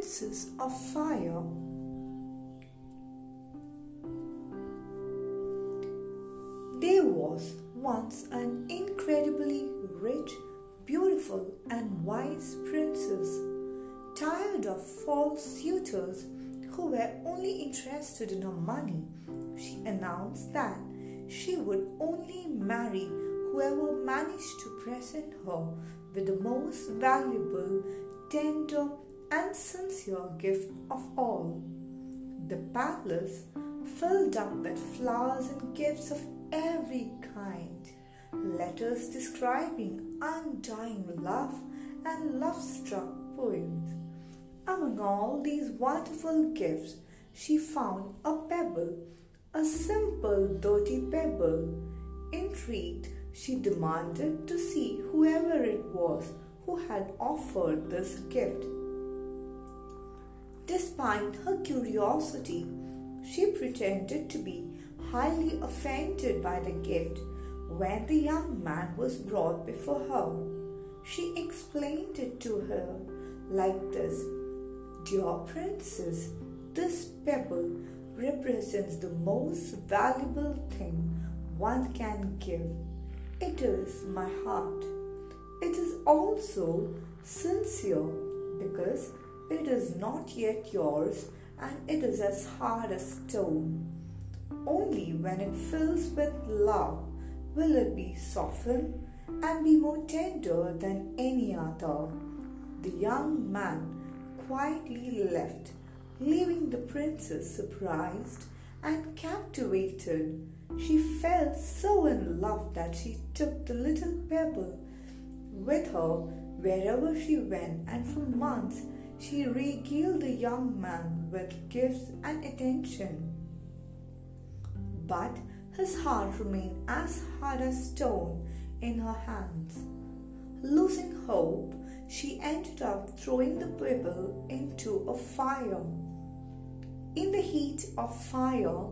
Princess of Fire. There was once an incredibly rich, beautiful, and wise princess. Tired of false suitors who were only interested in her money, she announced that she would only marry whoever managed to present her with the most valuable, tender, and sincere gift of all. The palace filled up with flowers and gifts of every kind, letters describing undying love and love struck poems. Among all these wonderful gifts, she found a pebble, a simple dirty pebble. Intrigued, she demanded to see whoever it was who had offered this gift. Despite her curiosity, she pretended to be highly offended by the gift when the young man was brought before her. She explained it to her like this Dear princess, this pebble represents the most valuable thing one can give. It is my heart. It is also sincere because it is not yet yours and it is as hard as stone. Only when it fills with love will it be softened and be more tender than any other. The young man quietly left, leaving the princess surprised and captivated. She fell so in love that she took the little pebble with her wherever she went, and for months she regaled the young man with gifts and attention. But his heart remained as hard as stone in her hands. Losing hope, she ended up throwing the pebble into a fire. In the heat of fire,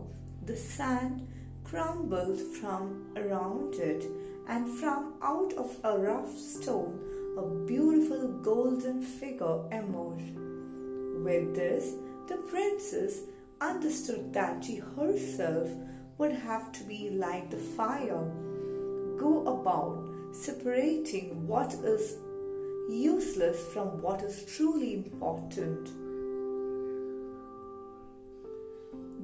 the sand crumbled from around it, and from out of a rough stone, a beautiful golden figure emerged. With this, the princess understood that she herself would have to be like the fire, go about separating what is useless from what is truly important.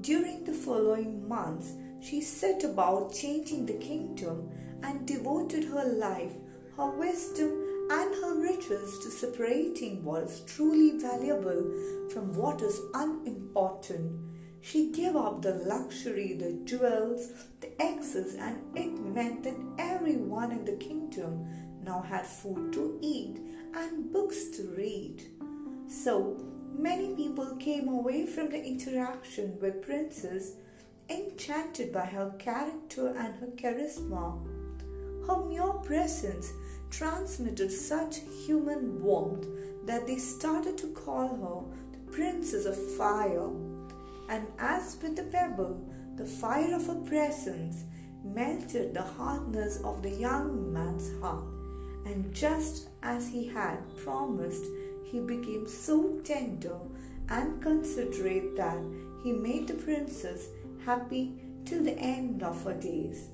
During the following months, she set about changing the kingdom and devoted her life, her wisdom, to separating what is truly valuable from what is unimportant. She gave up the luxury, the jewels, the excess, and it meant that everyone in the kingdom now had food to eat and books to read. So many people came away from the interaction with Princess enchanted by her character and her charisma. Her mere presence transmitted such human warmth that they started to call her the Princess of Fire. And as with the pebble, the fire of her presence melted the hardness of the young man's heart. And just as he had promised, he became so tender and considerate that he made the princess happy till the end of her days.